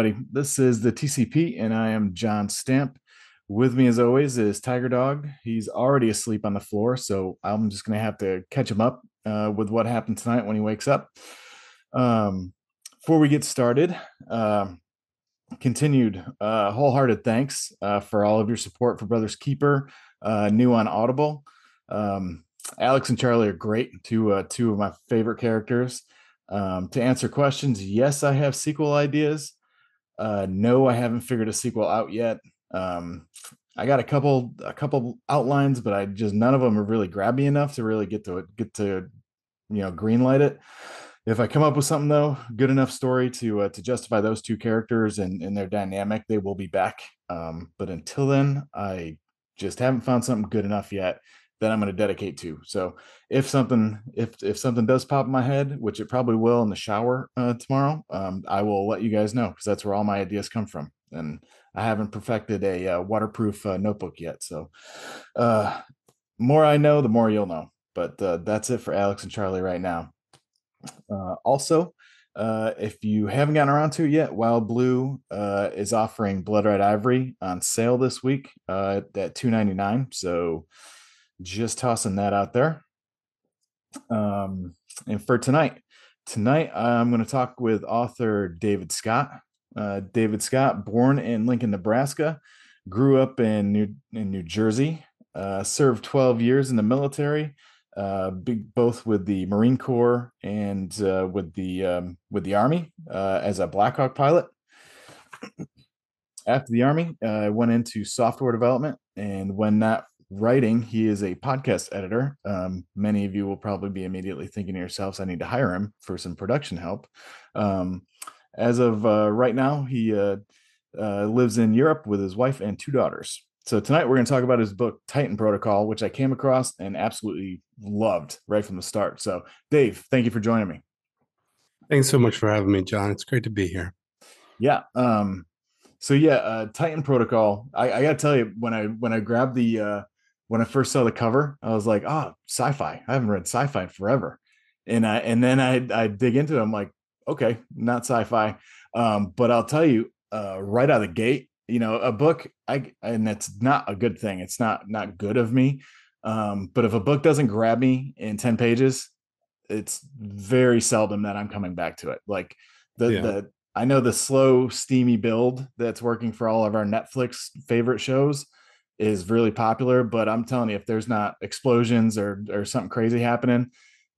Everybody. This is the TCP, and I am John Stamp. With me, as always, is Tiger Dog. He's already asleep on the floor, so I'm just going to have to catch him up uh, with what happened tonight when he wakes up. Um, before we get started, uh, continued uh, wholehearted thanks uh, for all of your support for Brothers Keeper, uh, new on Audible. Um, Alex and Charlie are great, two uh, two of my favorite characters. Um, to answer questions, yes, I have sequel ideas. Uh, no, I haven't figured a sequel out yet. Um, I got a couple a couple outlines, but I just none of them have really grabbed me enough to really get to it, get to you know greenlight it. If I come up with something though, good enough story to uh, to justify those two characters and, and their dynamic, they will be back. Um, but until then, I just haven't found something good enough yet that I'm going to dedicate to. So if something if if something does pop in my head, which it probably will in the shower uh, tomorrow, um, I will let you guys know because that's where all my ideas come from. And I haven't perfected a uh, waterproof uh, notebook yet. So uh, more I know, the more you'll know. But uh, that's it for Alex and Charlie right now. Uh, also, uh, if you haven't gotten around to it yet, Wild Blue uh, is offering Blood Red Ivory on sale this week uh, at two ninety nine. So just tossing that out there. Um, and for tonight, tonight I'm going to talk with author David Scott. Uh, David Scott, born in Lincoln, Nebraska, grew up in New in New Jersey, uh, served 12 years in the military, uh, both with the Marine Corps and uh, with the um, with the Army uh, as a Black Hawk pilot. After the Army, I uh, went into software development, and when that writing. He is a podcast editor. Um, many of you will probably be immediately thinking to yourselves, I need to hire him for some production help. Um, as of uh, right now, he uh, uh, lives in Europe with his wife and two daughters. So tonight we're going to talk about his book Titan Protocol, which I came across and absolutely loved right from the start. So, Dave, thank you for joining me. Thanks so much for having me, John. It's great to be here. Yeah. Um, so yeah, uh, Titan Protocol. I, I got to tell you, when I when I grabbed the uh, when I first saw the cover, I was like, oh, sci-fi. I haven't read sci-fi forever. And I and then I I dig into it. I'm like, okay, not sci-fi. Um, but I'll tell you, uh, right out of the gate, you know, a book, I and that's not a good thing. It's not not good of me. Um, but if a book doesn't grab me in 10 pages, it's very seldom that I'm coming back to it. Like the yeah. the I know the slow, steamy build that's working for all of our Netflix favorite shows is really popular. But I'm telling you, if there's not explosions or or something crazy happening,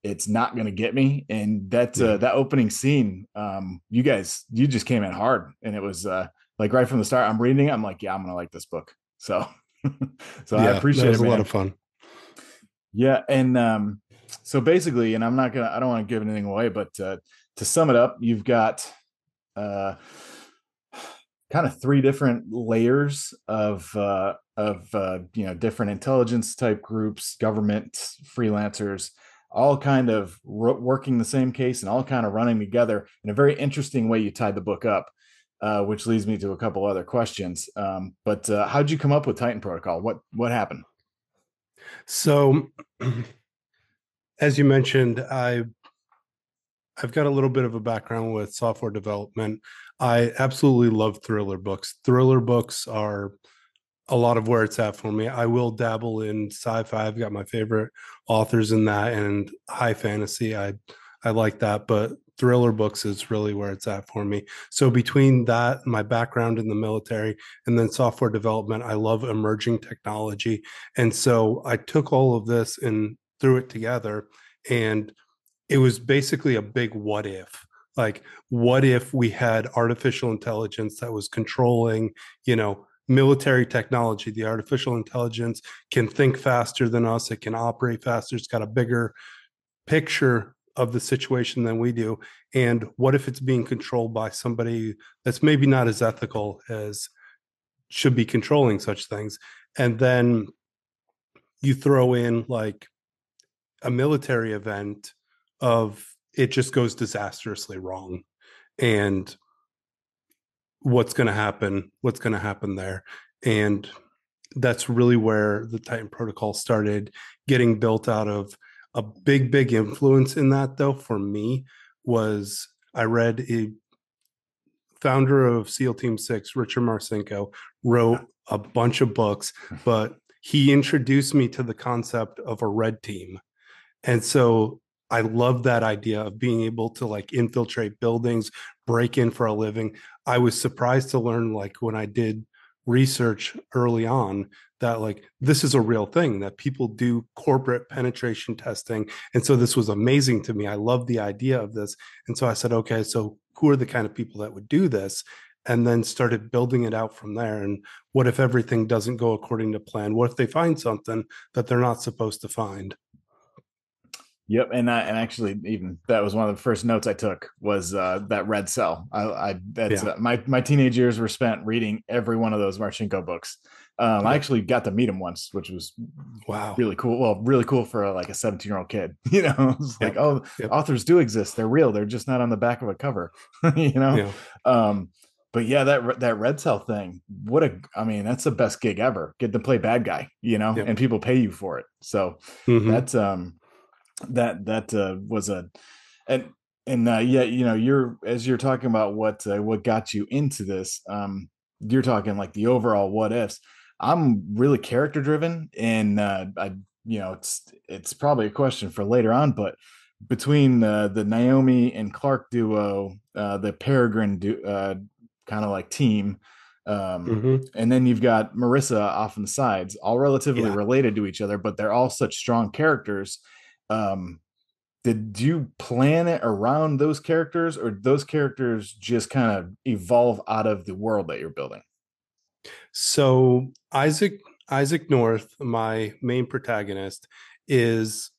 it's not going to get me. And that uh, that opening scene, um, you guys, you just came in hard, and it was uh, like right from the start. I'm reading it, I'm like, yeah, I'm going to like this book. So, so yeah, I appreciate it. Was a lot of fun. Yeah, and um, so basically, and I'm not gonna, I don't want to give anything away, but uh, to sum it up, you've got uh kind of three different layers of uh, of uh, you know different intelligence type groups, government, freelancers, all kind of working the same case and all kind of running together in a very interesting way. You tied the book up, uh, which leads me to a couple other questions. Um, but uh, how'd you come up with Titan Protocol? What what happened? So, as you mentioned, I I've got a little bit of a background with software development. I absolutely love thriller books. Thriller books are a lot of where it's at for me. I will dabble in sci-fi. I've got my favorite authors in that and high fantasy. I I like that, but thriller books is really where it's at for me. So between that, my background in the military, and then software development, I love emerging technology. And so I took all of this and threw it together and it was basically a big what if like what if we had artificial intelligence that was controlling you know military technology? The artificial intelligence can think faster than us it can operate faster it's got a bigger picture of the situation than we do and what if it's being controlled by somebody that's maybe not as ethical as should be controlling such things and then you throw in like a military event of it just goes disastrously wrong and what's going to happen what's going to happen there and that's really where the titan protocol started getting built out of a big big influence in that though for me was i read a founder of SEAL Team Six, Richard Marcinko, wrote a bunch of books, but he introduced me to the concept of a red team. And so I love that idea of being able to like infiltrate buildings, break in for a living. I was surprised to learn, like, when I did research early on, that like this is a real thing that people do corporate penetration testing. And so this was amazing to me. I love the idea of this. And so I said, okay, so who are the kind of people that would do this? And then started building it out from there. And what if everything doesn't go according to plan? What if they find something that they're not supposed to find? Yep, and I, and actually, even that was one of the first notes I took was uh, that red cell. I, I that's yeah. uh, my my teenage years were spent reading every one of those Marcinko books. Um, I actually got to meet him once, which was wow, really cool. Well, really cool for a, like a seventeen year old kid. You know, it's yep. like oh, yep. authors do exist. They're real. They're just not on the back of a cover. you know. Yeah. Um, but yeah, that that red cell thing, what a I mean, that's the best gig ever. Get to play bad guy, you know, yep. and people pay you for it. So mm-hmm. that's um that that uh, was a and and uh, yeah you know you're as you're talking about what uh, what got you into this um you're talking like the overall what ifs i'm really character driven and uh i you know it's it's probably a question for later on but between uh, the naomi and clark duo uh the peregrine du- uh kind of like team um mm-hmm. and then you've got marissa off on the sides all relatively yeah. related to each other but they're all such strong characters um did you plan it around those characters or those characters just kind of evolve out of the world that you're building? So isaac isaac north my main protagonist is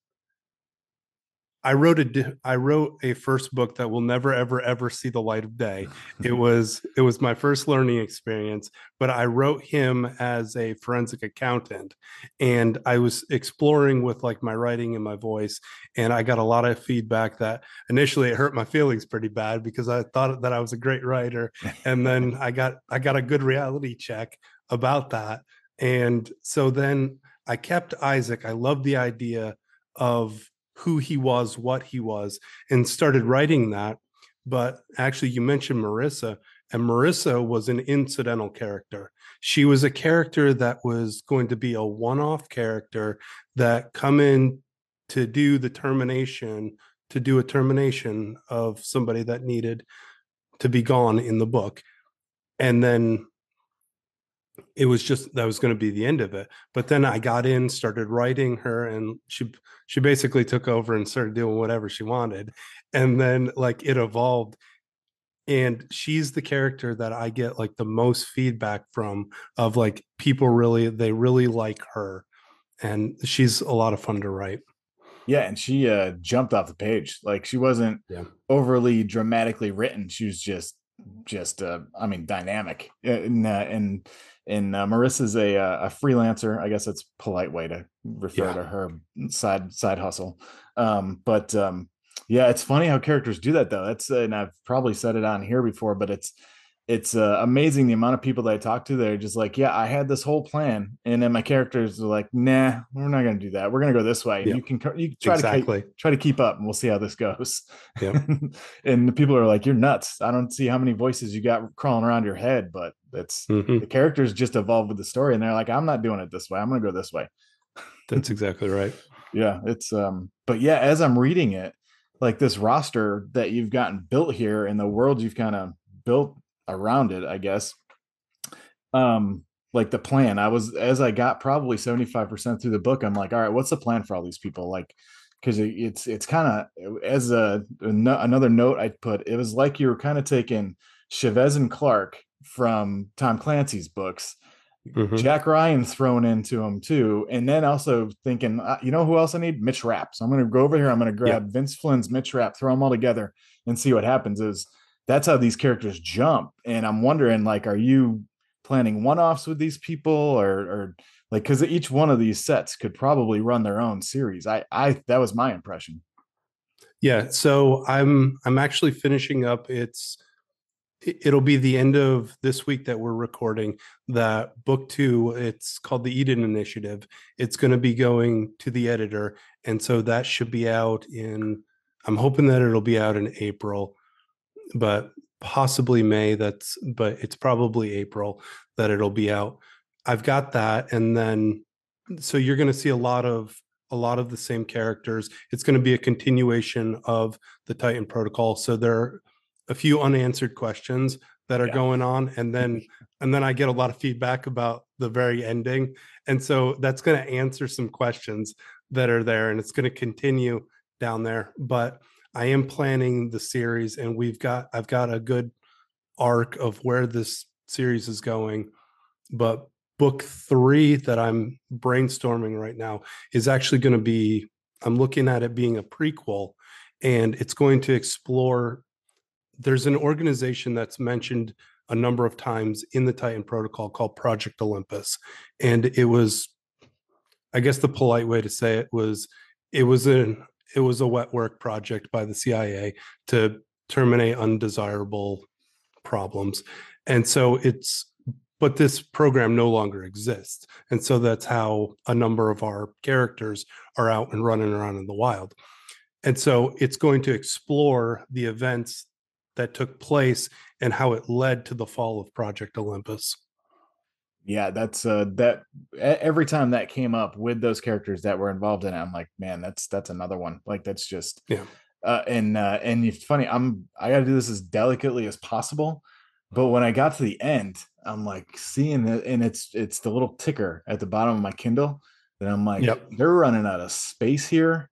I wrote a I wrote a first book that will never ever ever see the light of day. It was it was my first learning experience, but I wrote him as a forensic accountant and I was exploring with like my writing and my voice and I got a lot of feedback that initially it hurt my feelings pretty bad because I thought that I was a great writer and then I got I got a good reality check about that. And so then I kept Isaac. I loved the idea of who he was, what he was, and started writing that. But actually, you mentioned Marissa, and Marissa was an incidental character. She was a character that was going to be a one off character that come in to do the termination, to do a termination of somebody that needed to be gone in the book. And then it was just that was going to be the end of it. But then i got in started writing her and she she basically took over and started doing whatever she wanted. And then like it evolved and she's the character that i get like the most feedback from of like people really they really like her and she's a lot of fun to write. Yeah and she uh jumped off the page. Like she wasn't yeah. overly dramatically written she was just just uh i mean dynamic and uh, and and uh, Marissa's a uh, a freelancer. I guess that's polite way to refer yeah. to her side side hustle. Um, but um, yeah, it's funny how characters do that though. That's and I've probably said it on here before, but it's it's uh, amazing the amount of people that I talk to. They're just like, yeah, I had this whole plan, and then my characters are like, nah, we're not going to do that. We're going to go this way. Yeah. You can you try exactly. to try to keep up, and we'll see how this goes. Yeah. and the people are like, you're nuts. I don't see how many voices you got crawling around your head, but it's mm-hmm. the characters just evolve with the story, and they're like, I'm not doing it this way. I'm going to go this way. That's exactly right. yeah, it's um, but yeah, as I'm reading it, like this roster that you've gotten built here and the world you've kind of built around it, I guess. Um, like the plan. I was as I got probably 75% through the book, I'm like, all right, what's the plan for all these people? Like, because it, it's it's kind of as a, another note I put, it was like you were kind of taking Chavez and Clark from Tom Clancy's books. Mm-hmm. Jack Ryan thrown into them too, and then also thinking, uh, you know who else I need? Mitch Rapp. So I'm going to go over here. I'm going to grab yeah. Vince Flynn's Mitch Rapp, throw them all together, and see what happens. Is that's how these characters jump. And I'm wondering, like, are you planning one-offs with these people or or like because each one of these sets could probably run their own series. I I that was my impression. Yeah. So I'm I'm actually finishing up it's it'll be the end of this week that we're recording that book two it's called the eden initiative it's going to be going to the editor and so that should be out in i'm hoping that it'll be out in april but possibly May. That's but it's probably April that it'll be out. I've got that, and then so you're going to see a lot of a lot of the same characters. It's going to be a continuation of the Titan protocol. So there are a few unanswered questions that are Yeah. going on, and then and then I get a lot of feedback about the very ending, and so that's going to answer some questions that are there, and it's going to continue down there. But I am planning the series, and we've got I've got a good arc of where this series is going. But book three that I'm brainstorming right now is actually going to be I'm looking at it being a prequel, and it's going to explore. There's an organization that's mentioned a number of times in the Titan Protocol called Project Olympus, and it was, I guess, the polite way to say it was, it was an it was a wet work project by the CIA to terminate undesirable problems. And so it's, but this program no longer exists. And so that's how a number of our characters are out and running around in the wild. And so it's going to explore the events that took place and how it led to the fall of Project Olympus. Yeah, that's uh that every time that came up with those characters that were involved in it, I'm like, man, that's that's another one. Like that's just Yeah. uh and uh and it's funny, I'm I gotta do this as delicately as possible. But when I got to the end, I'm like seeing it, and it's it's the little ticker at the bottom of my Kindle. And I'm like, Yep. they're running out of space here.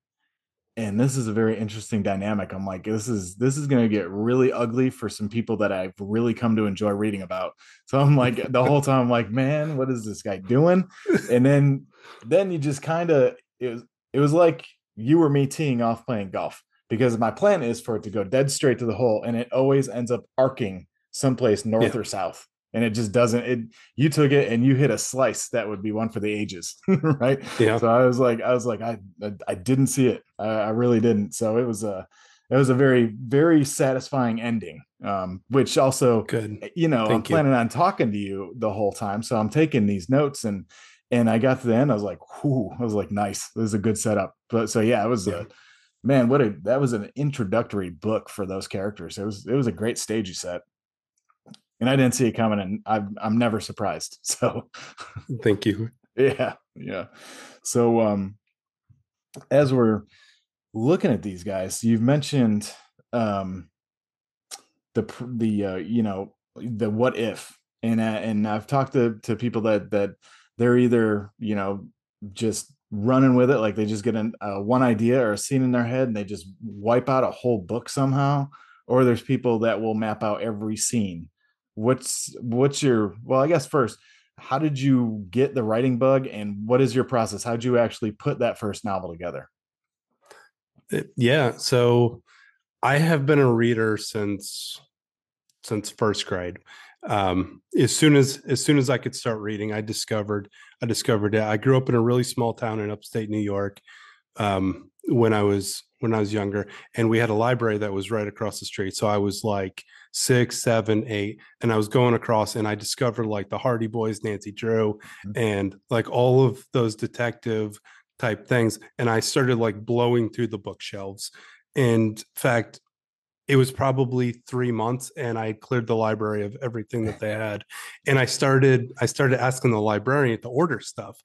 And this is a very interesting dynamic. I'm like, this is this is gonna get really ugly for some people that I've really come to enjoy reading about. So I'm like the whole time I'm like, man, what is this guy doing? And then then you just kind of it was it was like you or me teeing off playing golf because my plan is for it to go dead straight to the hole and it always ends up arcing someplace north Yeah. or south. And it just doesn't it you took it and you hit a slice that would be one for the ages, right? Yeah. So I was like, I was like, I I, I didn't see it. I, I really didn't. So it was a it was a very very satisfying ending. Um, which also Good. you know, I'm Thank you. planning on talking to you the whole time. So I'm taking these notes and and I got to the end, I was like, whoo, I was like, nice. This is a good setup. But so yeah, it was Yeah. a man, what a that was an introductory book for those characters. It was it was a great stage you set. And I didn't see it coming, and I'm I'm never surprised. So Thank you. yeah, yeah. So um as we're looking at these guys, you've mentioned um the the uh, you know the what if and uh, and I've talked to to people that that they're either you know just running with it like they just get an, uh, one idea or a scene in their head and they just wipe out a whole book somehow or there's people that will map out every scene what's what's your well i guess first how did you get the writing bug and what is your process? How did you actually put that first novel together? Yeah so i have been a reader since since first grade. Um as soon as as soon as i could start reading i discovered i discovered it i grew up in a really small town in upstate new york um when i was when i was younger and we had a library that was right across the street so i was like six seven eight and i was going across and i discovered like the hardy boys nancy drew Mhm. and like all of those detective type things and i started like blowing through the bookshelves and in fact it was probably three months and i cleared the library of everything that they had and i started i started asking the librarian to order stuff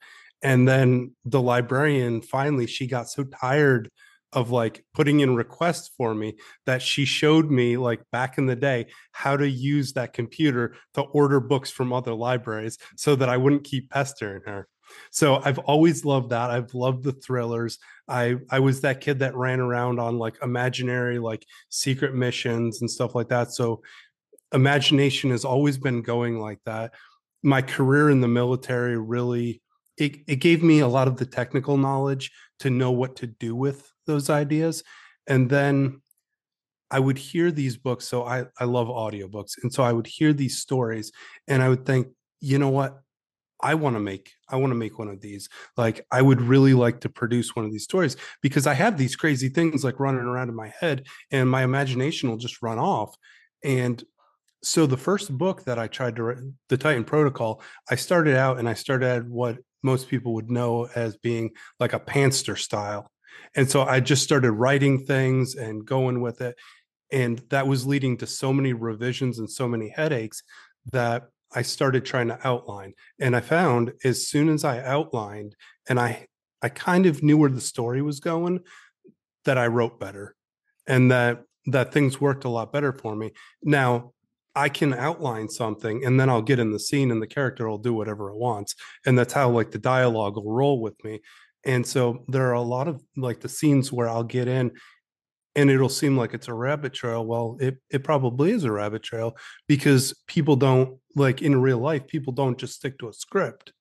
and then the librarian finally she got so tired of like putting in requests for me that she showed me like back in the day how to use that computer to order books from other libraries so that i wouldn't keep pestering her. So i've always loved that. I've loved the thrillers. I i was that kid that ran around on like imaginary like secret missions and stuff like that. So imagination has always been going like that. My career in the military really it, it gave me a lot of the technical knowledge to know what to do with those ideas and then i would hear these books so i i love audiobooks and so i would hear these stories and i would think you know what? I want to make i want to make one of these. Like i would really like to produce one of these stories because i have these crazy things like running around in my head and my imagination will just run off and so the first book that i tried to write the titan protocol i started out and i started at what most people would know as being like a pantser style and so i just started writing things and going with it And that was leading to so many revisions and so many headaches that I started trying to outline. And I found as soon as I outlined and I I kind of knew where the story was going, that I wrote better and that that things worked a lot better for me. Now, I can outline something and then I'll get in the scene and the character will do whatever it wants. And that's how like the dialogue will roll with me. And so there are a lot of like the scenes where I'll get in and it'll seem like it's a rabbit trail. Well, it it probably is a rabbit trail because people don't like in real life, people don't just stick to a script.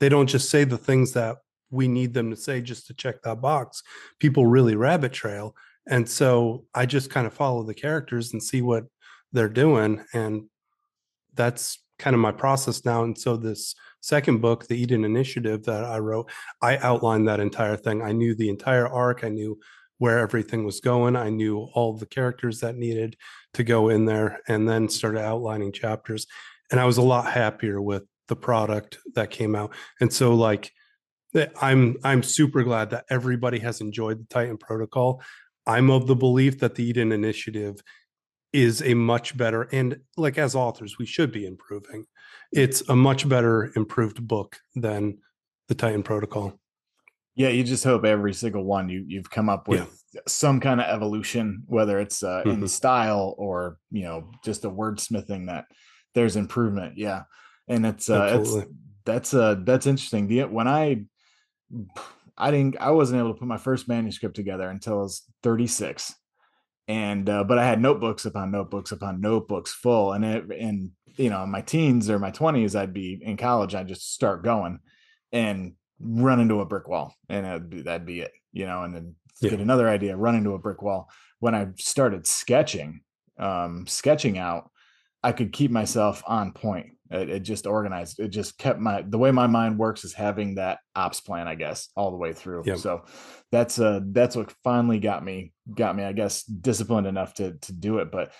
They don't just say the things that we need them to say just to check that box. People really rabbit trail. And so I just kind of follow the characters and see what they're doing. And that's kind of my process now. And so this second book, the Eden Initiative that I wrote, I outlined that entire thing. I knew the entire arc. I knew where everything was going. I knew all the characters that needed to go in there and then started outlining chapters. And I was a lot happier with the product that came out. And so like eh, I'm I'm super glad that everybody has enjoyed the Titan protocol. I'm of the belief that the Eden initiative is a much better and like as authors we should be improving. It's a much better improved book than the Titan protocol. Yeah, you just hope every single one you you've come up with yeah. some kind of evolution, whether it's uh, mm-hmm. in style or you know just a wordsmithing that there's improvement. Yeah, and it's uh, it's that's uh that's interesting. The when I I didn't I wasn't able to put my first manuscript together until I was 36. And uh, but I had notebooks upon notebooks upon notebooks full and it and you know, in my teens or my 20s I'd be in college I'd just start going and run into a brick wall and that'd be, that'd be it, you know, and then yeah. get another idea, run into a brick wall. When I started sketching, um sketching out, I could keep myself on point it, it, just organized. It just kept my the way my mind works is having that ops plan, I guess, all the way through. Yep. So that's uh that's what finally got me got me, I guess, disciplined enough to to do it. But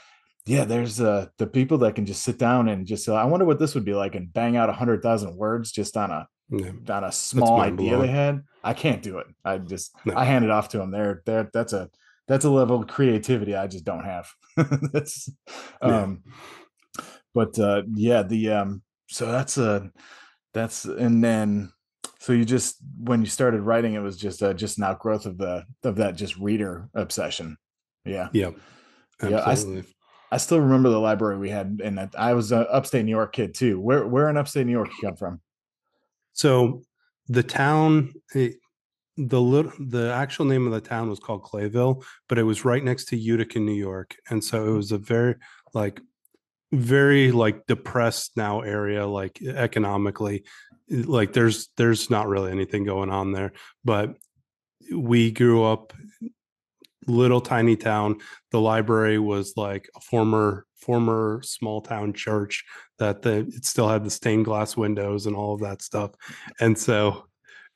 yeah, there's uh the people that can just sit down and just uh, I wonder what this would be like and bang out a hundred thousand words just on a yeah. on a small idea they had. I can't do it. I just no. I hand it off to them. There, there. That's a that's a level of creativity I just don't have. that's um. Yeah but uh yeah the um so that's a uh, that's and then so you just when you started writing it was just uh just an outgrowth of the of that just reader obsession yeah yeah absolutely. yeah I, I still remember the library we had and i was an upstate new york kid too. Where where in upstate new york you come from? So the town the little the actual name of the town was called clayville but it was right next to utica new york and so it hmm. was a very like very like depressed now area like economically like there's there's not really anything going on there but we grew up little tiny town. The library was like a former former small town church that the it still had the stained glass windows and all of that stuff. And so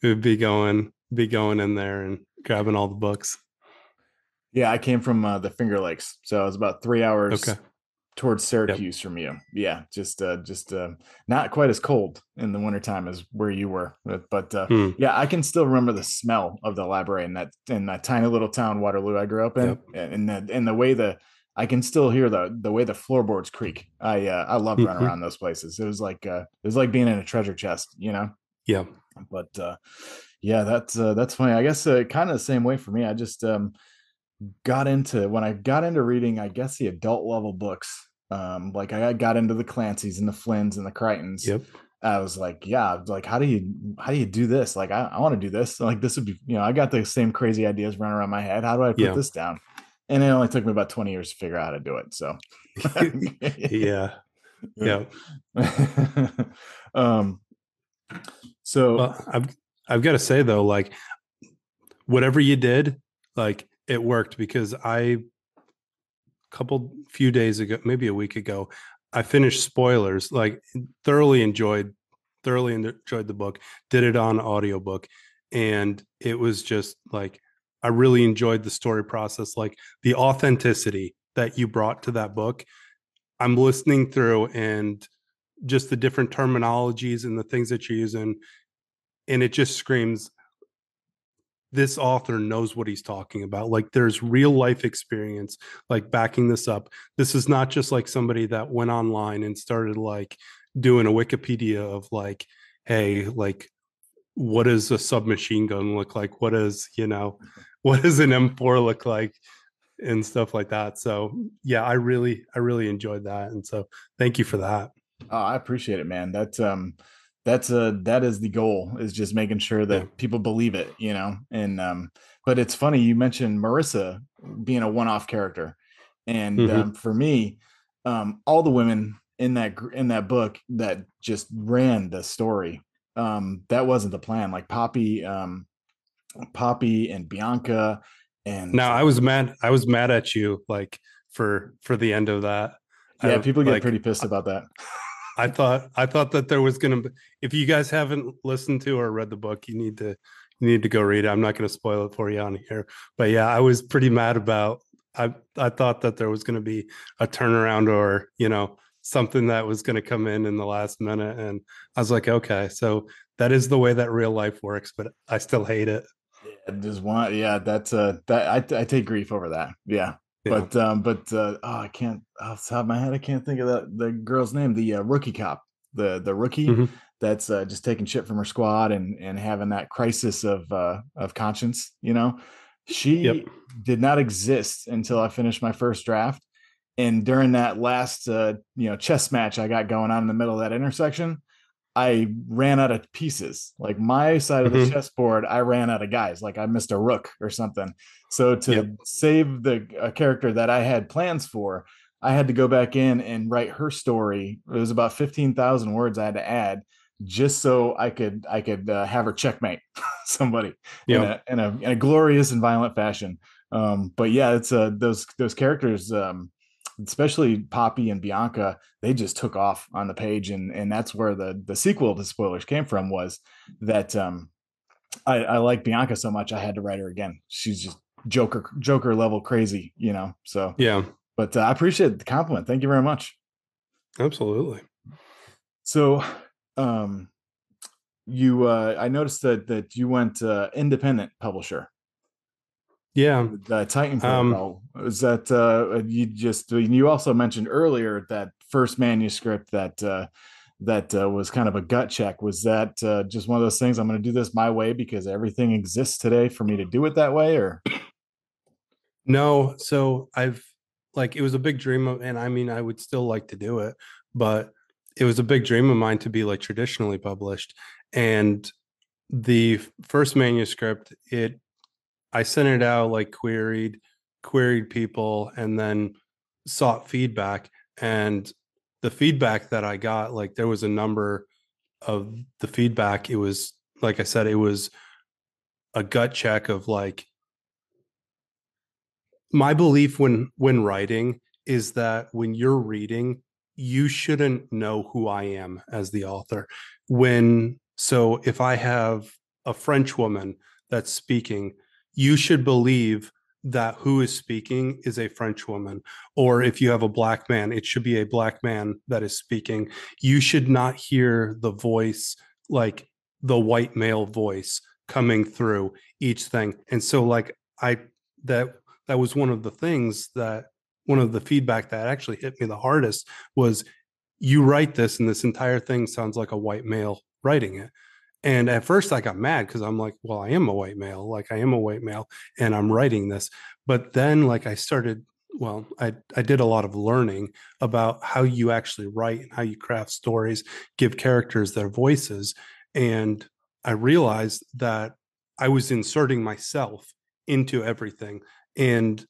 it would be going be going in there and grabbing all the books. Yeah i came from uh, the finger lakes so it was about three hours okay towards Syracuse yep. from you. Yeah, just uh just uh not quite as cold in the wintertime as where you were. But, but uh hmm. yeah, I can still remember the smell of the library in that in that tiny little town Waterloo I grew up in. Yep. And the and the way the I can still hear the the way the floorboards creak. I uh I love running mm-hmm. around those places. It was like uh it was like being in a treasure chest, you know? Yeah. But uh yeah, that's uh that's funny. I guess uh, kind of the same way for me. I just um got into when I got into reading, I guess the adult level books. Um, like I got into the Clancy's and the Flynns and the Crichtons. Yep. I was like, yeah, like how do you how do you do this? Like I, I want to do this. Like this would be, you know, I got the same crazy ideas running around my head. How do I put yeah. this down? And it only took me about 20 years to figure out how to do it. So yeah. Yeah. um so well, I've I've got to say though, like whatever you did, like it worked because I couple few days ago, maybe a week ago, I finished spoilers, like thoroughly enjoyed thoroughly enjoyed the book, did it on audiobook and it was just like I really enjoyed the story process like the authenticity that you brought to that book. I'm listening through and just the different terminologies and the things that you're using and it just screams this author knows what he's talking about. Like there's real life experience, like backing this up. This is not just like somebody that went online and started like doing a Wikipedia of like, hey, like, what does a submachine gun look like? What does, you know, what does an M4 look like? And stuff like that. So yeah, I really, I really enjoyed that. And so thank you for that. Oh, I appreciate it, man. That's um that's a that is the goal is just making sure that Yeah. people believe it, you know. And um but it's funny you mentioned Marissa being a one-off character. And Mhm. um for me, um all the women in that in that book that just ran the story. Um that wasn't the plan. Like Poppy um Poppy and Bianca and Now I was mad. I was mad at you like for for the end of that. yeah, people get like, pretty pissed about that. I thought I thought that there was gonna be if you guys haven't listened to or read the book, you need to you need to go read it. I'm not gonna spoil it for you on here. But yeah, I was pretty mad about I I thought that there was gonna be a turnaround or you know something that was gonna come in in the last minute. And I was like, okay, so that is the way that real life works, but I still hate it. Yeah, Just one, yeah, that's uh that I I take grief over that. Yeah. Yeah. But um, but uh, oh, I can't off the top of my head, I can't think of that the girl's name, the uh, rookie cop, the the rookie Mhm. that's uh, just taking shit from her squad and and having that crisis of uh, of conscience. You know, she Yep. did not exist until I finished my first draft, and during that last uh, you know chess match I got going on in the middle of that intersection, I ran out of pieces. Like my side of the Mhm. chessboard, I ran out of guys. Like I missed a rook or something. So to Yep. save the a character that I had plans for, I had to go back in and write her story. It was about fifteen thousand words I had to add just so I could I could uh, have her checkmate somebody in, Yeah. a, in a in a glorious and violent fashion. Um, but yeah, it's uh, those those characters. Um, especially Poppy and Bianca, they just took off on the page, and and that's where the the sequel to spoilers came from. Was that um, I, I like Bianca so much, I had to write her again. She's just Joker Joker level crazy, you know. So, Yeah, but uh, I appreciate the compliment. Thank you very much. absolutely. So, um, you uh, I noticed that that you went uh, independent publisher. Yeah. the Titan Um. Is that uh, you just you also mentioned earlier that first manuscript that uh, that uh, was kind of a gut check. Was that uh, just one of those things? I'm going to do this my way because everything exists today for me to do it that way, or No, so I've like it was a big dream of, and I mean, I would still like to do it, but it was a big dream of mine to be like traditionally published. And the first manuscript, it I sent it out like queried, queried people, and then sought feedback. And the feedback that I got, like there was a number of the feedback. It was like I said, it was a gut check of like my belief when when writing is that when you're reading you shouldn't know who i am as the author when so if i have a french woman that's speaking you should believe that who is speaking is a french woman or if you have a black man it should be a black man that is speaking. You should not hear the voice like the white male voice coming through each thing. And so like i that that was one of the things that one of the feedback that actually hit me the hardest was you write this and this entire thing sounds like a white male writing it and at first i got mad because i'm like well i am a white male like i am a white male and i'm writing this. But then like i started well i i did a lot of learning about how you actually write and how you craft stories give characters their voices and i realized that i was inserting myself into everything and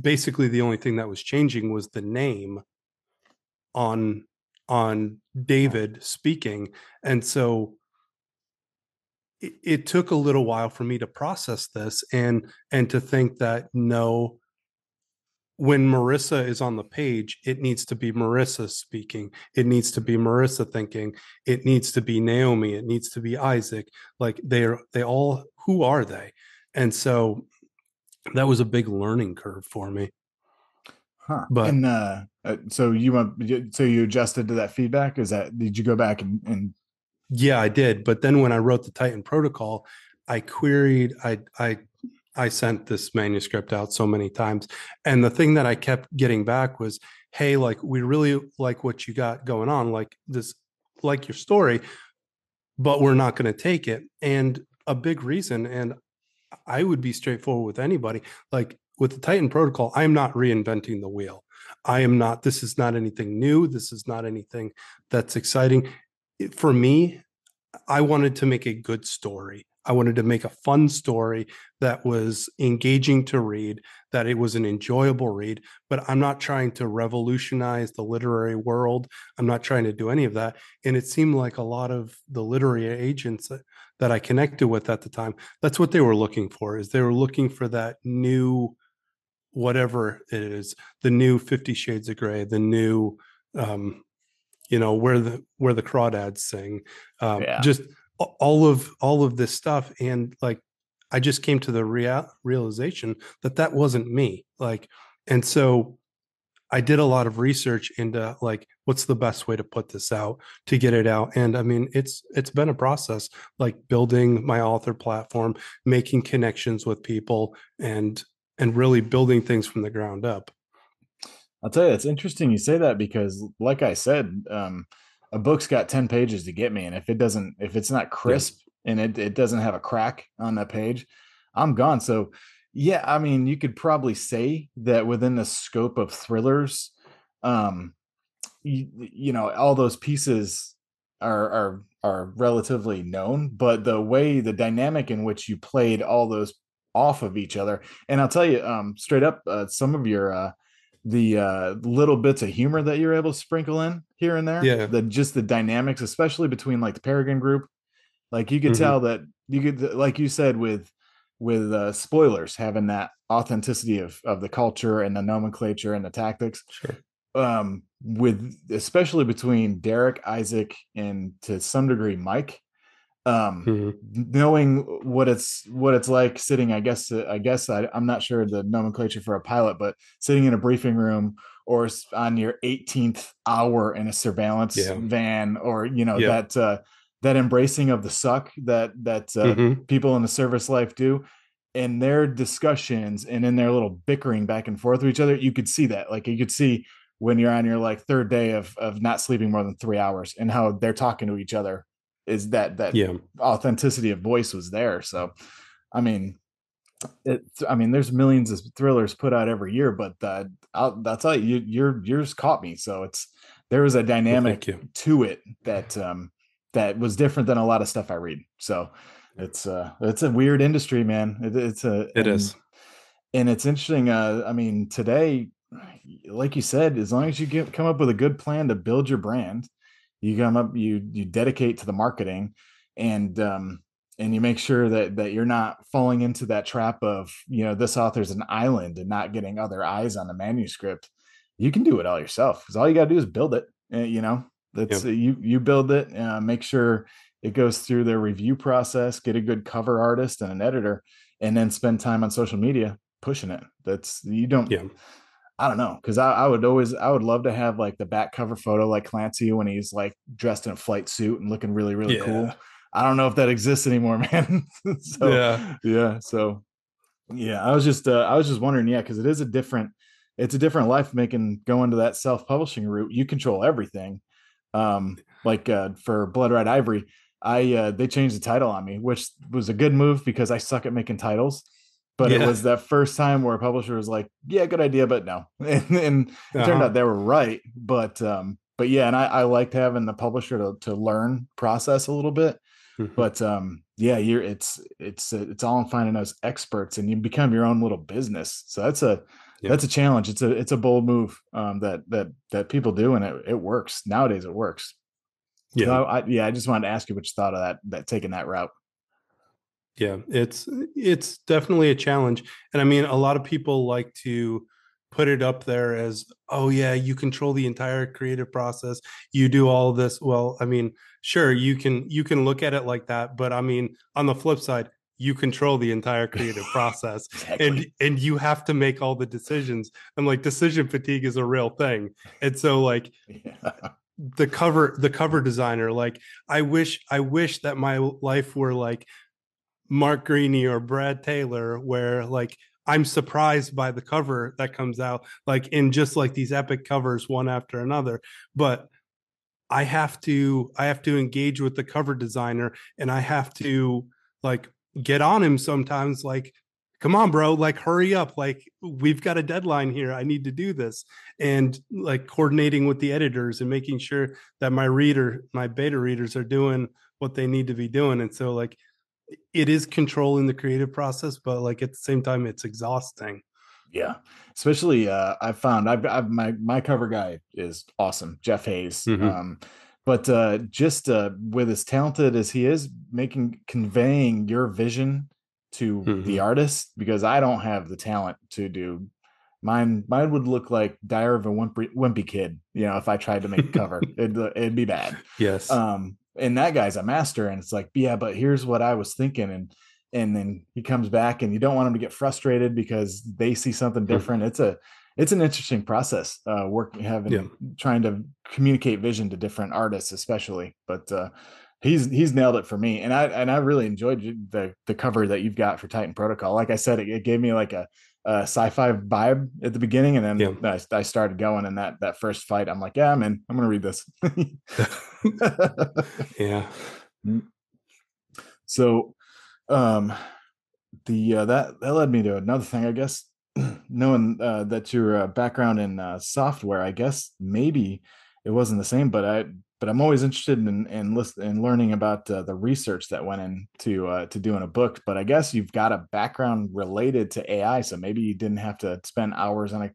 basically the only thing that was changing was the name on on David speaking and so it, it took a little while for me to process this and and to think that no when Marissa is on the page it needs to be Marissa speaking it needs to be Marissa thinking it needs to be Naomi it needs to be Isaac like they're they all who are they and so that was a big learning curve for me. huh? But- and uh, uh, so you went, you- so you adjusted to that feedback. Is that did you go back and, and Yeah, I did. But then when I wrote the Titan protocol, I queried, I I I sent this manuscript out so many times. And the thing that I kept getting back was, hey, like we really like what you got going on, like this, like your story, but we're not going to take it. And a big reason, and I would be straightforward with anybody, like with the Titan protocol, I'm not reinventing the wheel. I am not, this is not anything new. This is not anything that's exciting. For me, I wanted to make a good story. I wanted to make a fun story that was engaging to read, that it was an enjoyable read, but I'm not trying to revolutionize the literary world. I'm not trying to do any of that. And it seemed like a lot of the literary agents that, I connected with at the time, that's what they were looking for, is they were looking for that new whatever it is, the new 50 shades of gray, the new um, you know, where the where the crawdads sing. Um, Yeah. just all of all of this stuff and like i just came to the real realization that that wasn't me like and so i did a lot of research into like what's the best way to put this out to get it out and i mean it's it's been a process like building my author platform making connections with people and and really building things from the ground up I'll tell you, it's interesting you say that because, like I said, um, a book's got 10 pages to get me. And if it doesn't, if it's not crisp and it, it doesn't have a crack on that page, I'm gone. So, yeah, I mean, you could probably say that within the scope of thrillers, um, you, you know, all those pieces are, are, are relatively known, but the way, the dynamic in which you played all those off of each other. And I'll tell you, um, straight up, uh, some of your, uh, the uh, little bits of humor that you're able to sprinkle in here and there. Yeah. The just the dynamics, especially between like the Peregrine group. Like you could Mhm. tell that you could like you said with with uh spoilers having that authenticity of of the culture and the nomenclature and the tactics. sure Um with especially between Derek, Isaac, and to some degree Mike. Um Mhm. knowing what it's what it's like sitting i guess uh, i guess I, i'm not sure the nomenclature for a pilot but sitting in a briefing room or on your 18th hour in a surveillance Yeah. van or you know Yeah. that uh that embracing of the suck that that uh, Mhm. people in the service life do in their discussions and in their little bickering back and forth with each other you could see that like you could see when you're on your like third day of of not sleeping more than three hours and how they're talking to each other is that that yeah authenticity of voice was there. So, I mean, it, I mean, there's millions of thrillers put out every year, but uh, I'll, I'll tell you, you, your yours caught me. So it's there was a dynamic you to it that um that was different than a lot of stuff I read. So it's uh it's a weird industry, man. It, it's a It and, is. and it's interesting. Uh, I mean, today, like you said, as long as you get come up with a good plan to build your brand, you come up, you you dedicate to the marketing, and um, and you make sure that that you're not falling into that trap of you know this author's an island and not getting other eyes on the manuscript. You can do it all yourself because all you got to do is build it. uh, you know, that's uh, you you build it. Uh, make sure it goes through their review process. Get a good cover artist and an editor, and then spend time on social media pushing it. That's you don't. Yeah. I don't know because I, I would always I would love to have like the back cover photo like Clancy when he's like dressed in a flight suit and looking really really cool. I don't know if that exists anymore, man. so Yeah. yeah, so yeah, I was just uh, I was just wondering, yeah, because it is a different it's a different life making going to that self publishing route. You control everything. Um, like uh, for Blood Red Ivory, I uh, they changed the title on me, which was a good move because I suck at making titles. But it was that first time where a publisher was like, "Yeah, good idea, but no," and, and it turned Uh-huh. out they were right. But um, but yeah, and I, I liked having the publisher to to learn process a little bit. Mhm. But um, yeah, you're it's it's uh, it's all in finding those experts, and you become your own little business. So that's a Yeah. that's a challenge. It's a it's a bold move um, that that that people do, and it it works nowadays. It works. So yeah. I, I, yeah, I just wanted to ask you what you thought of that that taking that route. Yeah it's it's definitely a challenge and i mean a lot of people like to put it up there as oh yeah you control the entire creative process you do all of this well i mean sure you can you can look at it like that but i mean on the flip side you control the entire creative process and and you have to make all the decisions and like decision fatigue is a real thing and so like Yeah. the cover the cover designer like i wish i wish that my life were like Mark Greaney or Brad Taylor, where like I'm surprised by the cover that comes out, like in just like these epic covers one after another. But I have to I have to engage with the cover designer and I have to like get on him sometimes like come on bro like hurry up like we've got a deadline here i need to do this and like coordinating with the editors and making sure that my reader my beta readers are doing what they need to be doing and so like it is controlling the creative process but like at the same time it's exhausting yeah especially uh i found I've, I've my my cover guy is awesome jeff hayes Mhm. um but uh just uh with as talented as he is making conveying your vision to the Mhm. artist because i don't have the talent to do mine mine would look like diary of a wimpy, wimpy kid you know if i tried to make a cover it'd, it'd be bad yes um and that guy's a master and it's like yeah but here's what i was thinking and and then he comes back and you don't want him to get frustrated because they see something different it's a it's an interesting process uh working having Yeah. trying to communicate vision to different artists especially but uh he's he's nailed it for me and i and i really enjoyed the the cover that you've got for titan protocol. Like i said it, it gave me like a a sci-fi vibe at the beginning and then Yeah. I, I started going in that that first fight. I'm like yeah man i'm gonna read this. Yeah. So um the uh, that that led me to another thing i guess. Knowing uh, that your uh, background in uh, software i guess maybe it wasn't the same but i but i'm always interested in in, in learning about uh, the research that went into uh, to doing a book but i guess you've got a background related to ai so maybe you didn't have to spend hours on a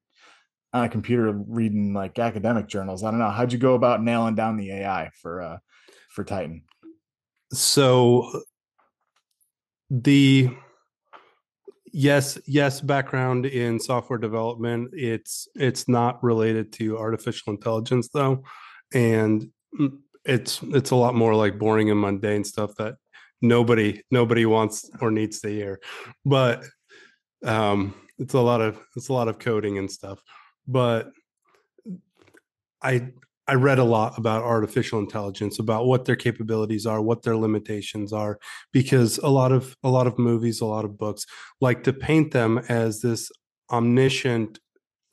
on a computer reading like academic journals. I don't know. How'd you go about nailing down the ai for uh for titan? So the yes yes background in software development it's it's not related to artificial intelligence though and it's it's a lot more like boring and mundane stuff that nobody nobody wants or needs to hear. But um it's a lot of it's a lot of coding and stuff. But i i read a lot about artificial intelligence about what their capabilities are what their limitations are because a lot of a lot of movies a lot of books like to paint them as this omniscient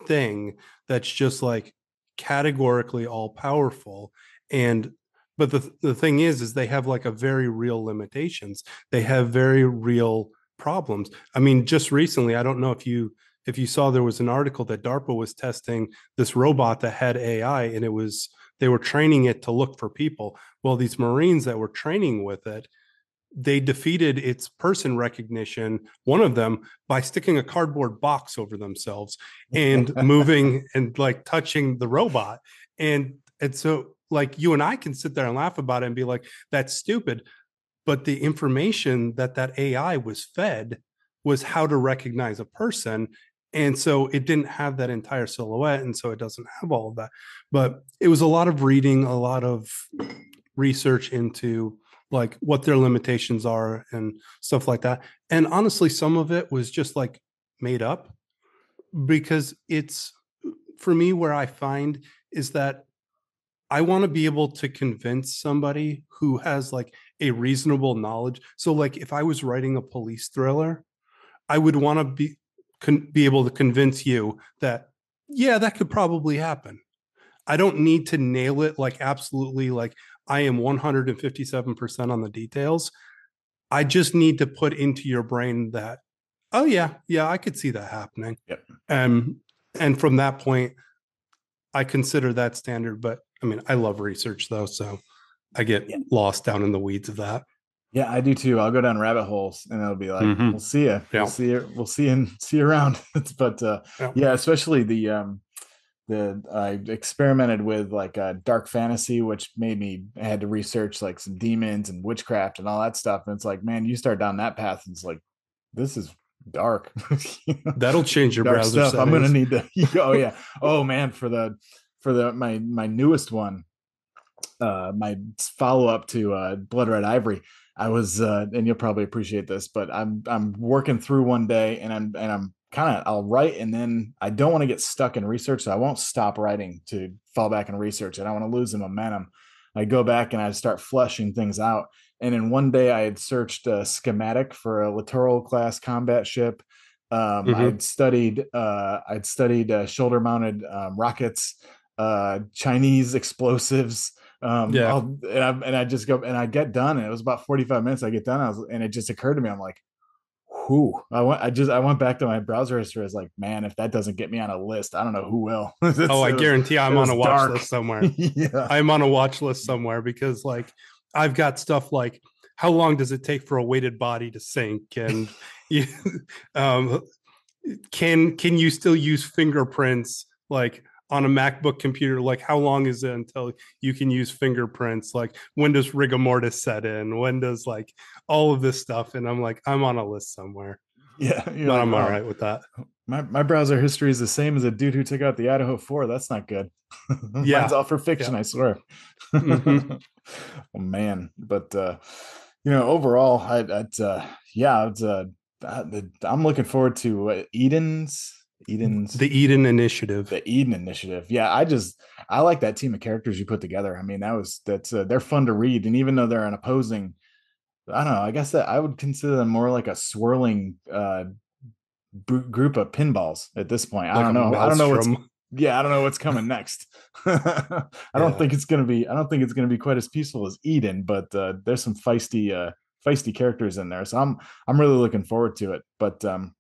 thing that's just like categorically all powerful and but the the thing is is they have like a very real limitations. They have very real problems. I mean just recently i don't know if you if you saw there was an article that darpa was testing this robot that had ai and it was they were training it to look for people. Well these marines that were training with it they defeated its person recognition one of them by sticking a cardboard box over themselves and moving and like touching the robot. And and so like you and i can sit there and laugh about it and be like that's stupid. But the information that that ai was fed was how to recognize a person and so it didn't have that entire silhouette and so it doesn't have all of that. But it was a lot of reading a lot of research into like what their limitations are and stuff like that. And honestly some of it was just like made up because it's for me where i find is that i want to be able to convince somebody who has like a reasonable knowledge so like if i was writing a police thriller i would want to be con- be able to convince you that yeah that could probably happen. I don't need to nail it like absolutely like i am 157% on the details. I just need to put into your brain that oh yeah yeah i could see that happening. Yep. um and from that point i consider that standard but i mean i love research though so i get Yeah. lost down in the weeds of that Yeah, I do too. I'll go down rabbit holes and it'll be like, Mhm. we'll see you. Yeah. We'll see you. We'll see you and see you around. but uh Yeah. yeah, especially the um the I experimented with like uh dark fantasy, which made me I had to research like some demons and witchcraft and all that stuff. And it's like, man, you start down that path and it's like, this is dark. You know? that'll change your dark browser stuff. I'm gonna need to. Oh yeah. Oh man, for the for the my my newest one, uh, my follow up to uh, Blood Red Ivory. I was, uh, and you'll probably appreciate this, but I'm I'm working through one day, and I'm and I'm kind of I'll write, and then I don't want to get stuck in research, so I won't stop writing to fall back in research. I don't want to lose the momentum. I go back and I start flushing things out, and in one day I had searched a schematic for a littoral class combat ship. Um, Mhm. I'd studied uh, I'd studied uh, shoulder mounted um, rockets, uh, Chinese explosives. Um, Yeah. And I and I just go and I get done, and it was about forty five minutes. I get done, I was, and it just occurred to me, I'm like, who? I went, I just I went back to my browser history. I was like, man, if that doesn't get me on a list, I don't know who will. Oh, I it was- guarantee I'm on a watch dark. list somewhere. yeah, I'm on a watch list somewhere because like I've got stuff like how long does it take for a weighted body to sink and you, um, can can you still use fingerprints like on a MacBook computer like how long is it until you can use fingerprints like when does rigor mortis set in when does like all of this stuff and I'm like I'm on a list somewhere yeah. but like, I'm all "Oh, right with that My my browser history is the same as a dude who took out the Idaho Four. That's not good. Yeah. Mine's all for fiction, I swear. Mhm. oh man, but uh, you know, overall, I, I'd uh, yeah, it's uh, I- I'm looking forward to uh, Eden's Eden's the Eden initiative the Eden Initiative. Yeah, I just I like that team of characters you put together. I mean, that was that's uh, they're fun to read, and even though they're an opposing, I don't know. I guess that I would consider them more like a swirling uh br- group of pinballs at this point. I don't know. I don't know what's yeah. I don't know what's coming next. I don't think it's gonna be. I don't think it's gonna be quite as peaceful as Eden, but uh, there's some feisty uh feisty characters in there. So I'm I'm really looking forward to it. But um,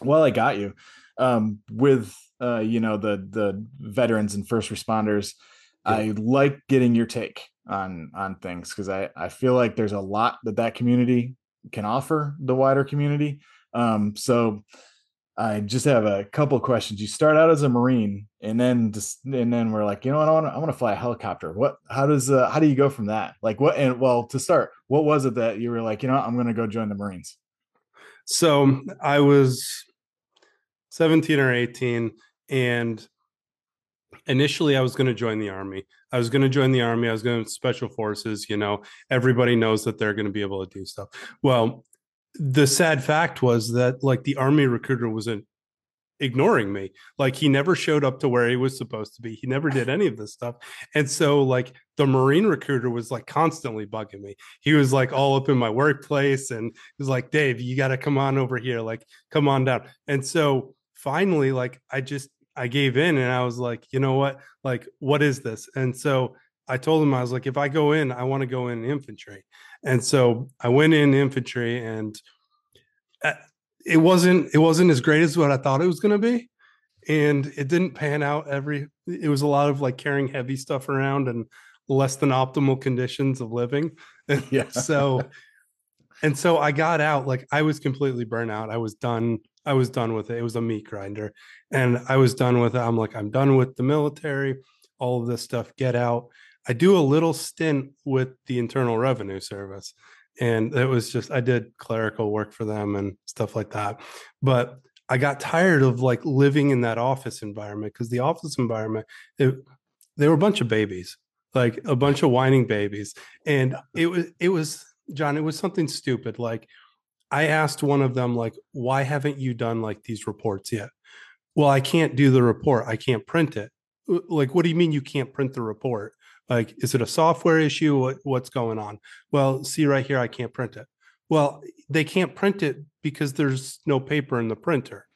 well, I got you um, with uh, you know the the veterans and first responders. Yeah. I like getting your take on on things because I I feel like there's a lot that that community can offer the wider community. Um, so I just have a couple of questions. You start out as a Marine, and then just and then we're like, you know what? I want to I want to fly a helicopter. What? How does uh, how do you go from that? Like what? And well, to start, what was it that you were like? You know, I'm going to go join the Marines. So I was 17 or 18, and initially I was going to join the army. I was going to join the army. I was going to special forces. You know, everybody knows that they're going to be able to do stuff. Well, the sad fact was that like the army recruiter wasn't ignoring me. Like he never showed up to where he was supposed to be. He never did any of this stuff. And so like the marine recruiter was like constantly bugging me. He was like all up in my workplace and he was like, "Dave, you got to come on over here. Like come on down." And so finally like I just I gave in and I was like, "You know what? Like what is this?" And so I told him I was like, "If I go in, I want to go in infantry." And so I went in infantry and uh, it wasn't it wasn't as great as what I thought it was going to be, and it didn't pan out. Every it was a lot of like carrying heavy stuff around and less than optimal conditions of living. Yeah. so, and so I got out like I was completely burnt out. I was done. I was done with it. It was a meat grinder, and I was done with it. I'm like I'm done with the military, all of this stuff. Get out. I do a little stint with the Internal Revenue Service and it was just I did clerical work for them and stuff like that. But I got tired of like living in that office environment because the office environment, it, they were a bunch of babies, like a bunch of whining babies, and it was it was John. It was something stupid. Like I asked one of them, like, why haven't you done like these reports yet? Well, I can't do the report. I can't print it. Like, what do you mean you can't print the report? Like, is it a software issue? What, what's going on? Well, see right here, I can't print it. Well, they can't print it because there's no paper in the printer.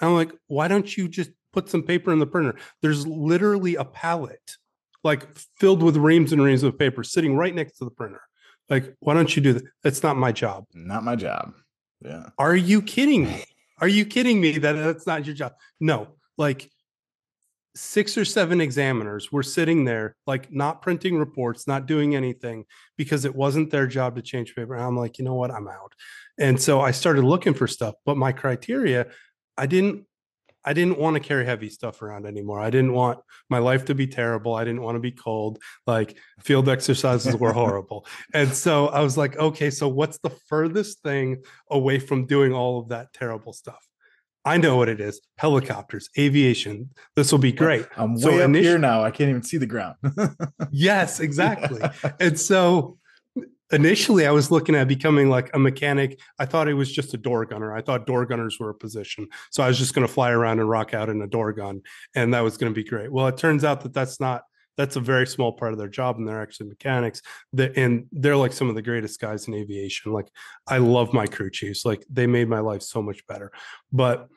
And I'm like, why don't you just put some paper in the printer? There's literally a pallet, like filled with reams and reams of paper sitting right next to the printer. Like, why don't you do that? That's not my job. Not my job. Yeah. Are you kidding me? Are you kidding me that that's not your job? No, like six or seven examiners were sitting there, like not printing reports, not doing anything because it wasn't their job to change paper. And I'm like, you know what? I'm out. And so I started looking for stuff, but my criteria, I didn't. I didn't want to carry heavy stuff around anymore. I didn't want my life to be terrible. I didn't want to be cold. Like field exercises were horrible. And so I was like, okay, so what's the furthest thing away from doing all of that terrible stuff? I know what it is helicopters, aviation. This will be great. I'm way So up here now. I can't even see the ground. Yes, exactly. And so initially I was looking at becoming like a mechanic. I thought it was just a door gunner. I thought door gunners were a position. So I was just going to fly around and rock out in a door gun and that was going to be great. Well, it turns out that that's not that's a very small part of their job and they're actually mechanics that and they're like some of the greatest guys in aviation like i love my crew chiefs like they made my life so much better but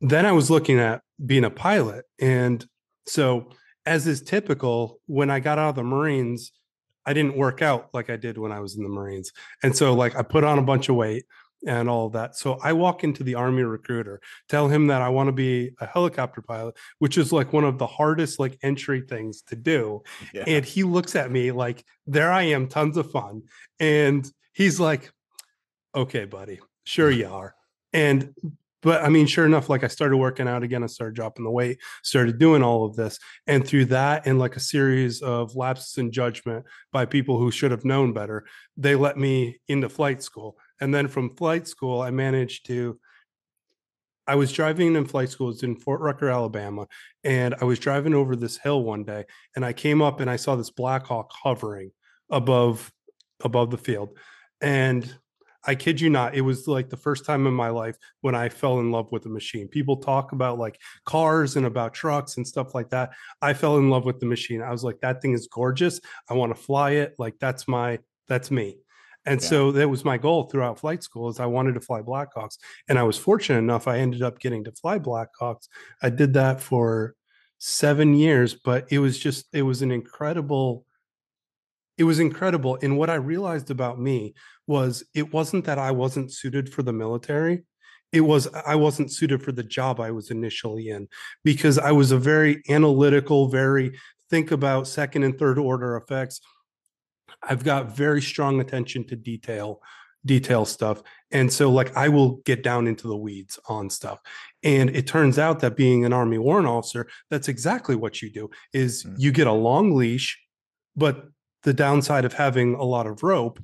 then i was looking at being a pilot and so as is typical when i got out of the marines i didn't work out like i did when i was in the marines and so like i put on a bunch of weight and all of that. So I walk into the army recruiter, tell him that I want to be a helicopter pilot, which is like one of the hardest like entry things to do. Yeah. And he looks at me like there I am, tons of fun. And he's like, okay, buddy, sure you are. And but I mean, sure enough, like I started working out again, I started dropping the weight, started doing all of this. And through that and like a series of lapses in judgment by people who should have known better, they let me into flight school. And then from flight school, I managed to. I was driving in flight school, it's in Fort Rucker, Alabama, and I was driving over this hill one day, and I came up and I saw this Black Hawk hovering above above the field, and I kid you not, it was like the first time in my life when I fell in love with a machine. People talk about like cars and about trucks and stuff like that. I fell in love with the machine. I was like, that thing is gorgeous. I want to fly it. Like that's my that's me. And Yeah. so that was my goal throughout flight school is I wanted to fly Blackhawks. And I was fortunate enough I ended up getting to fly Blackhawks. I did that for 7 years, but it was just it was an incredible it was incredible and what I realized about me was it wasn't that I wasn't suited for the military. It was I wasn't suited for the job I was initially in because I was a very analytical, very think about second and third order effects. I've got very strong attention to detail, detail stuff. And so like I will get down into the weeds on stuff. And it turns out that being an army warrant officer, that's exactly what you do is Mm. you get a long leash, but the downside of having a lot of rope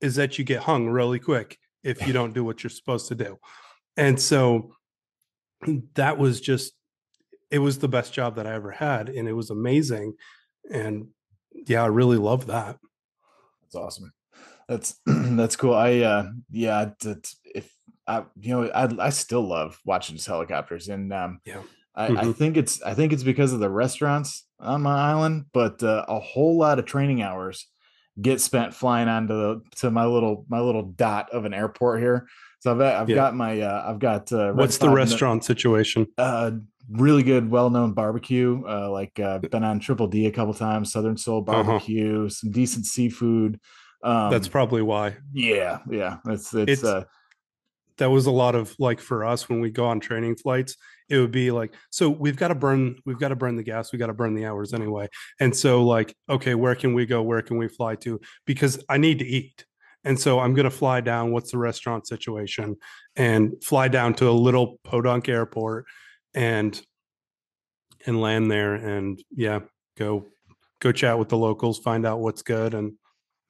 is that you get hung really quick if you don't do what you're supposed to do. And so that was just it was the best job that I ever had and it was amazing and yeah, I really love that. That's awesome. That's that's cool. I uh yeah, if I you know I I still love watching just helicopters and um Yeah. I, I Mhm. think it's I think it's because of the restaurants on my island, but uh, a whole lot of training hours get spent flying onto the to my little my little dot of an airport here. So I've I've Yeah. got my uh, I've got uh, What's the restaurant situation? uh really good well-known barbecue uh like uh been on triple d a couple times southern soul Uh-huh. barbecue some decent seafood um That's probably why. yeah yeah it's it's, It's- uh that was a lot of like for us when we go on training flights it would be like so we've got to burn we've got to burn the gas we got to burn the hours anyway. And so like okay where can we go? Where can we fly to? Because i need to eat. And so i'm going to fly down what's the restaurant situation? And fly down to a little podunk airport and and land there and yeah go go chat with the locals find out what's good and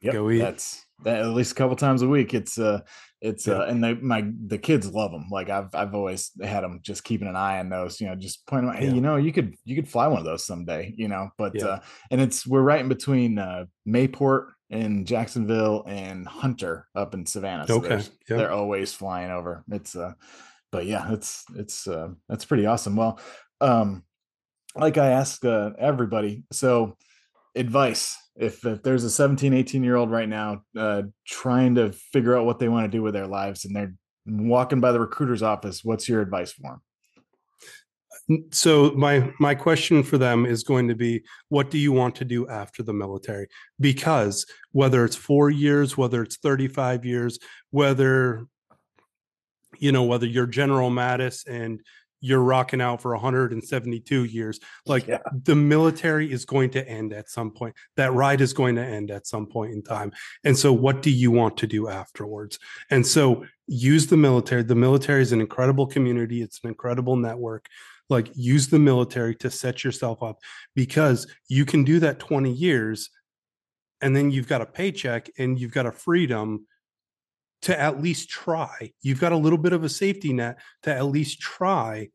Yep, Go eat. That's that at least a couple times a week. It's uh, it's Yeah. uh, and they my the kids love them. Like I've I've always had them just keeping an eye on those. You know, just pointing out, hey, Yeah. you know, you could you could fly one of those someday. You know, but Yeah. uh, and it's we're right in between uh, Mayport and Jacksonville and Hunter up in Savannah. So Okay, yeah. they're always flying over. It's uh, but yeah, it's it's uh, that's pretty awesome. Well, um, like I ask uh, everybody, so advice if, if there's a 17 18 year old right now uh, trying to figure out what they want to do with their lives and they're walking by the recruiter's office what's your advice for them so my my question for them is going to be what do you want to do after the military? Because whether it's 4 years whether it's 35 years whether you know whether you're general mattis and you're rocking out for 172 years like Yeah. the military is going to end at some point. That ride is going to end at some point in time. And so what do you want to do afterwards? And so use the military. The military is an incredible community. It's an incredible network. Like use the military to set yourself up because you can do that 20 years and then you've got a paycheck and you've got a freedom to at least try. You've got a little bit of a safety net to at least try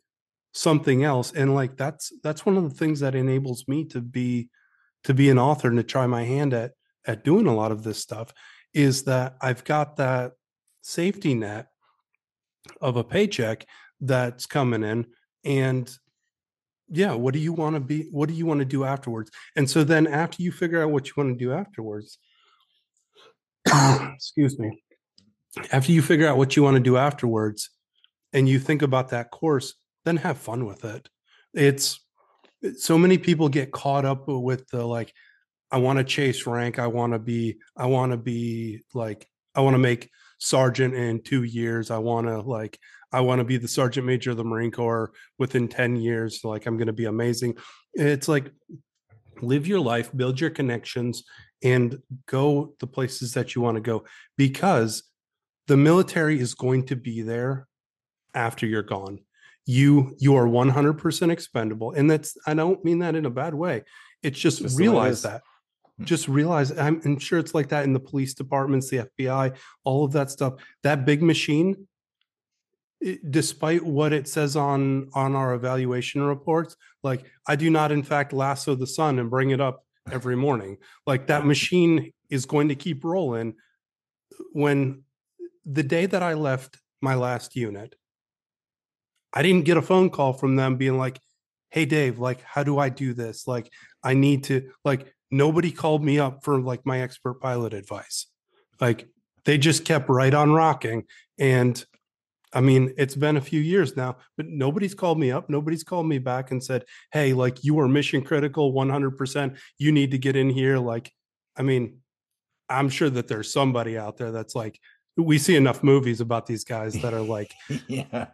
something else and like that's that's one of the things that enables me to be to be an author and to try my hand at at doing a lot of this stuff is that i've got that safety net of a paycheck that's coming in and yeah what do you want to be what do you want to do afterwards? And so then after you figure out what you want to do afterwards excuse me after you figure out what you want to do afterwards and you think about that course then have fun with it. It's so many people get caught up with the like i want to chase rank i want to be i want to be like i want to make sergeant in two years i want to like i want to be the sergeant major of the marine corps within 10 years like i'm going to be amazing. It's like live your life build your connections and go the places that you want to go because the military is going to be there after you're gone. You you are 100% expendable and that's i don't mean that in a bad way. It's just, Just the way it realize that. Hmm. just realize i'm, I'm sure it's like that in the police departments the fbi all of that stuff. That big machine it- despite what it says on on our evaluation reports like i do not in fact lasso the sun and bring it up every morning. Like that machine is going to keep rolling when the day that i left my last unit I didn't get a phone call from them being like, "Hey Dave, like how do I do this? Like I need to like nobody called me up for like my expert pilot advice." Like they just kept right on rocking and I mean, it's been a few years now, but nobody's called me up. Nobody's called me back and said, "Hey, like you are mission critical 100%. You need to get in here." Like I mean, I'm sure that there's somebody out there that's like we see enough movies about these guys that are like yeah.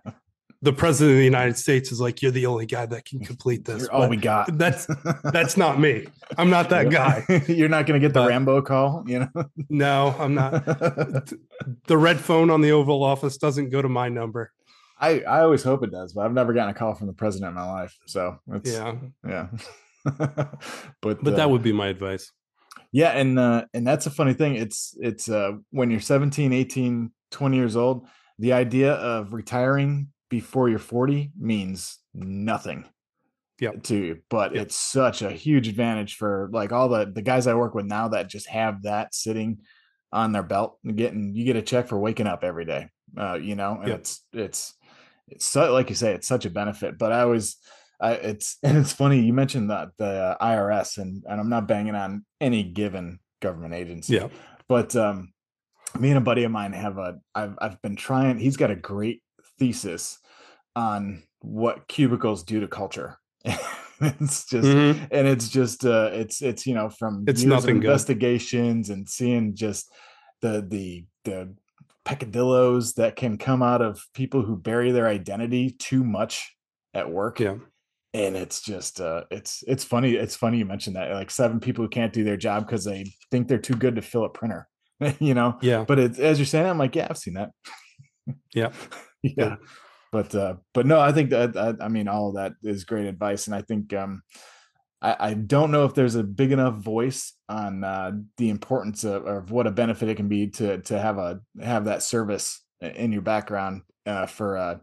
the president of the United States is like, you're the only guy that can complete this. You're all But we got. that's that's not me. I'm not that guy. You're not going to get the Rambo call, you know? No, I'm not. The red phone on the Oval Office doesn't go to my number. I, I always hope it does, but I've never gotten a call from the president in my life. So it's, Yeah, yeah. but, but uh, that would be my advice. Yeah. And, uh, and that's a funny thing. It's, it's, uh, when you're 17, 18, 20 years old, the idea of retiring before you're 40 means nothing Yep. to you, but Yep. it's such a huge advantage for like all the, the guys I work with now that just have that sitting on their belt and getting, you get a check for waking up every day, uh, you know, and Yep. it's, it's, it's so, like you say, it's such a benefit, but I always, I, it's, and it's funny. You mentioned that the IRS and, and I'm not banging on any given government agency, Yeah, but um me and a buddy of mine have a I've I've been trying he's got a great thesis on what cubicles do to culture. it's just Mhm. and it's just uh it's it's you know from It's nothing good. investigations and seeing just the the the peccadillos that can come out of people who bury their identity too much at work yeah, and it's just uh it's it's funny it's funny you mentioned that like seven people who can't do their job because they think they're too good to fill a printer you know yeah, but it's as you're saying i'm like yeah i've seen that yeah. yeah Yeah. but uh but no i think that, that i mean all of that is great advice and i think um I, I don't know if there's a big enough voice on uh, the importance of, of what a benefit it can be to to have a have that service in your background uh, for uh,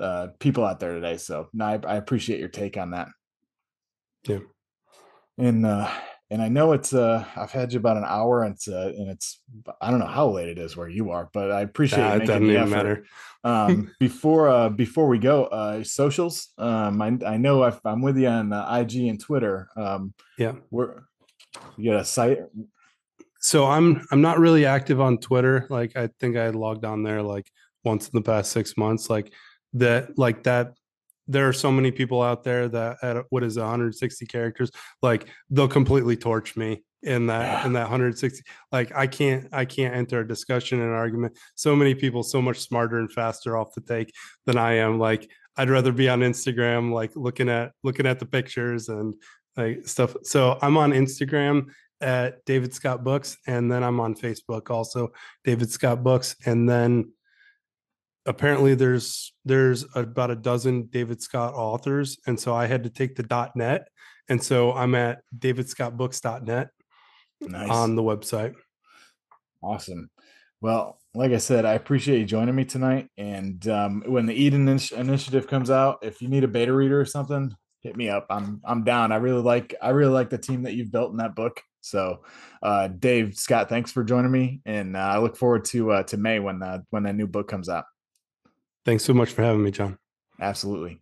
uh, people out there today. So no, I, I appreciate your take on that. Yeah. And uh, and I know it's uh I've had you about an hour and it's uh, and it's I don't know how late it is where you are, but I appreciate Nah, it doesn't even effort matter. um before uh before we go uh socials um i, I know I've, i'm with you on uh, ig and twitter um Yeah. we're you got a site So I'm I'm not really active on Twitter. Like I think I logged on there like once in the past six months. Like that, like that. There are so many people out there that at what is it, 160 characters, like they'll completely torch me in that in that 160. Like I can't I can't enter a discussion and argument. So many people so much smarter and faster off the take than I am. Like I'd rather be on Instagram, like looking at looking at the pictures and like stuff. So I'm on Instagram at David Scott Books, and then I'm on Facebook also, David Scott Books, and then apparently there's there's about a dozen David Scott authors, and so I had to take the dot .net, and so I'm at davidscottbooks.net nice. on the website. awesome. Well like i said i appreciate you joining me tonight and um when the eden Initi- initiative comes out if you need a beta reader or something hit me up. I'm i'm down. I really like i really like the team that you've built in that book. So uh dave scott thanks for joining me and uh, i look forward to uh to may when the, when that new book comes out Thanks so much for having me, John. absolutely